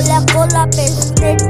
cola, cola, best friend.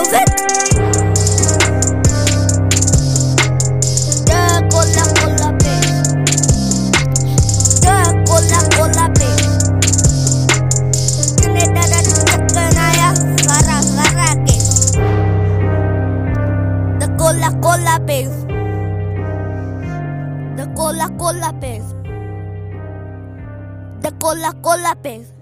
music. Cola, cola, bitch. Yeah, cola, cola, bitch. Cola Cola Biz. The Cola Cola Biz. The Cola Cola Biz.